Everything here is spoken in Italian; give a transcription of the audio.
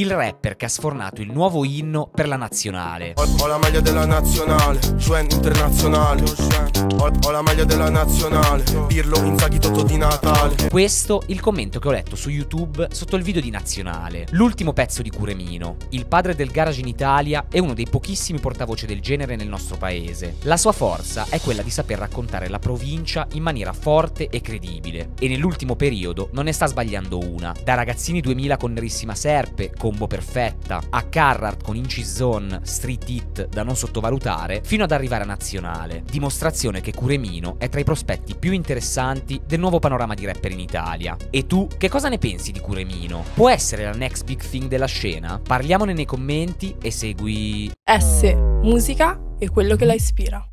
il rapper che ha sfornato il nuovo inno per la nazionale. Ho, ho la maglia della nazionale, cioè internazionale. Ho, ho la maglia della nazionale, Pirlo Inzaghi Totò di Natale. Questo il commento che ho letto su YouTube sotto il video di Nazionale, l'ultimo pezzo di Curemino, il padre del garage in Italia e uno dei pochissimi portavoce del genere nel nostro paese. La sua forza è quella di saper raccontare la provincia in maniera forte e credibile e nell'ultimo periodo non ne sta sbagliando una. Da ragazzini 2000 con Nerissima Serpe, combo perfetta, a Carrart con Incizon, Street Hit da non sottovalutare, fino ad arrivare a Nazionale, dimostrazione che Curemino è tra i prospetti più interessanti del nuovo panorama di rapper in Italia. E tu, che cosa ne pensi di Curemino? Può essere la next big thing della scena? Parliamone nei commenti e segui... S, musica e quello che la ispira.